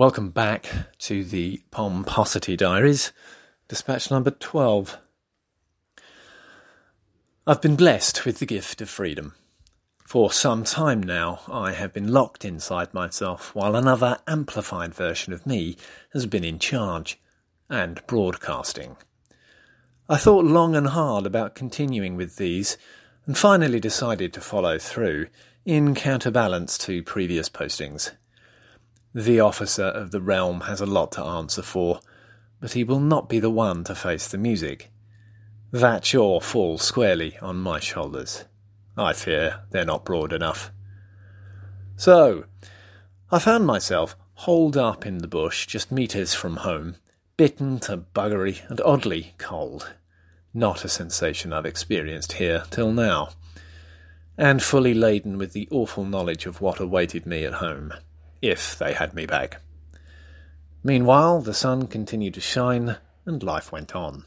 Welcome back to the Pomposity Diaries, dispatch number 12. I've been blessed with the gift of freedom. For some time now, I have been locked inside myself while another amplified version of me has been in charge and broadcasting. I thought long and hard about continuing with these and finally decided to follow through in counterbalance to previous postings. The officer of the realm has a lot to answer for, but he will not be the one to face the music. That chore falls squarely on my shoulders. I fear they're not broad enough. So, I found myself holed up in the bush just metres from home, bitten to buggery and oddly cold. Not a sensation I've experienced here till now, and fully laden with the awful knowledge of what awaited me at home if they had me back. Meanwhile, the sun continued to shine and life went on.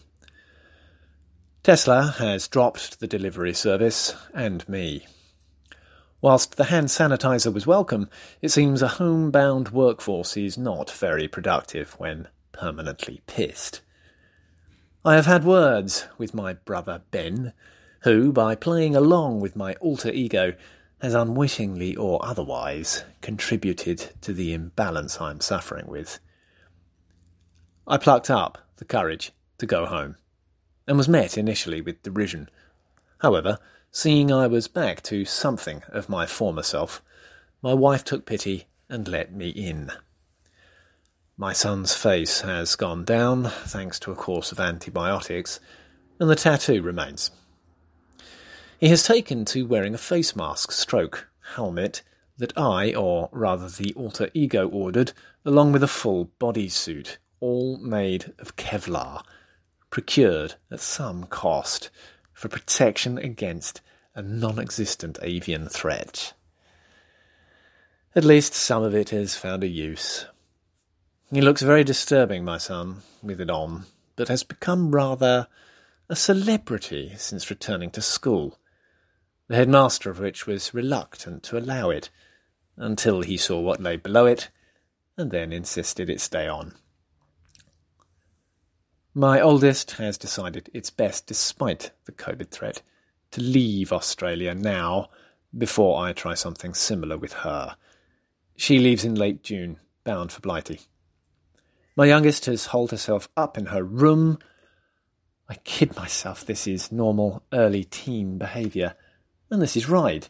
Tesla has dropped the delivery service and me. Whilst the hand sanitizer was welcome, it seems a homebound workforce is not very productive when permanently pissed. I have had words with my brother Ben, who, by playing along with my alter ego, has unwittingly or otherwise contributed to the imbalance I'm suffering with. I plucked up the courage to go home, and was met initially with derision. However, seeing I was back to something of my former self, my wife took pity and let me in. My son's face has gone down, thanks to a course of antibiotics, and the tattoo remains. He has taken to wearing a face mask stroke helmet that I, or rather the alter ego, ordered, along with a full bodysuit, all made of Kevlar, procured at some cost for protection against a non existent avian threat. At least some of it has found a use. He looks very disturbing, my son, with it on, but has become rather a celebrity since returning to school the headmaster of which was reluctant to allow it, until he saw what lay below it, and then insisted it stay on. My oldest has decided it's best, despite the COVID threat, to leave Australia now before I try something similar with her. She leaves in late June, bound for Blighty. My youngest has holed herself up in her room. I kid myself this is normal early teen behaviour and this is right.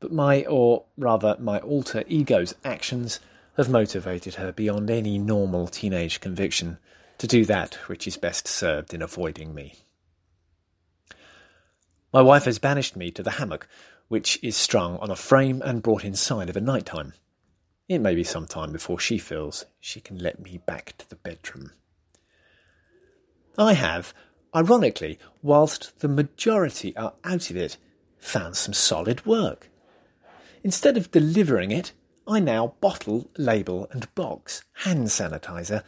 But my, or rather my alter ego's actions have motivated her beyond any normal teenage conviction to do that which is best served in avoiding me. My wife has banished me to the hammock, which is strung on a frame and brought inside of a night time. It may be some time before she feels she can let me back to the bedroom. I have, ironically, whilst the majority are out of it, found some solid work. Instead of delivering it, I now bottle, label, and box hand sanitizer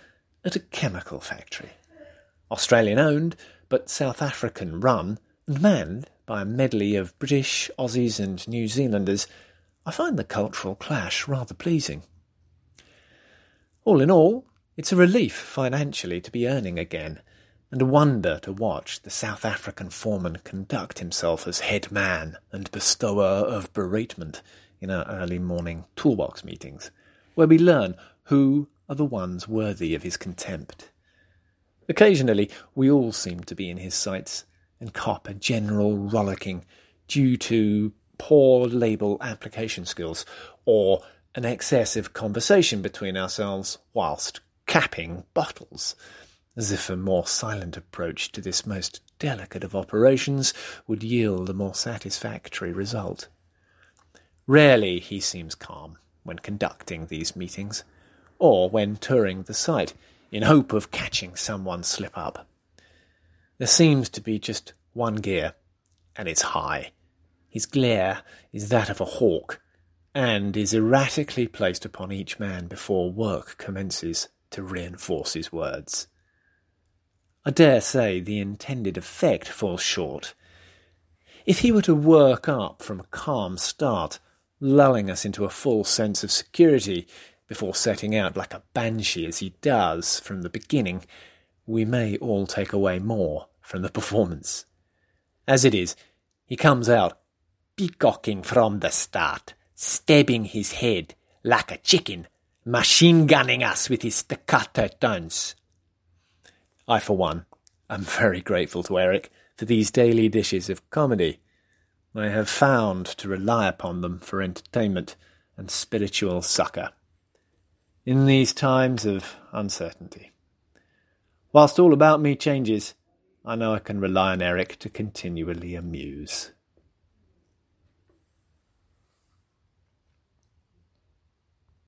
at a chemical factory. Australian owned, but South African run and manned by a medley of British, Aussies, and New Zealanders, I find the cultural clash rather pleasing. All in all, it's a relief financially to be earning again and wonder to watch the South African foreman conduct himself as head man and bestower of beratement in our early morning toolbox meetings, where we learn who are the ones worthy of his contempt. Occasionally, we all seem to be in his sights and cop a general rollicking due to poor label application skills or an excessive conversation between ourselves whilst capping bottles as if a more silent approach to this most delicate of operations would yield a more satisfactory result. Rarely he seems calm when conducting these meetings, or when touring the site in hope of catching someone slip up. There seems to be just one gear, and it's high. His glare is that of a hawk, and is erratically placed upon each man before work commences to reinforce his words. I dare say the intended effect falls short. If he were to work up from a calm start, lulling us into a full sense of security before setting out like a banshee as he does from the beginning, we may all take away more from the performance. As it is, he comes out peacocking from the start, stabbing his head like a chicken, machine gunning us with his staccato tones. I, for one, am very grateful to Eric for these daily dishes of comedy. I have found to rely upon them for entertainment and spiritual succour in these times of uncertainty. Whilst all about me changes, I know I can rely on Eric to continually amuse.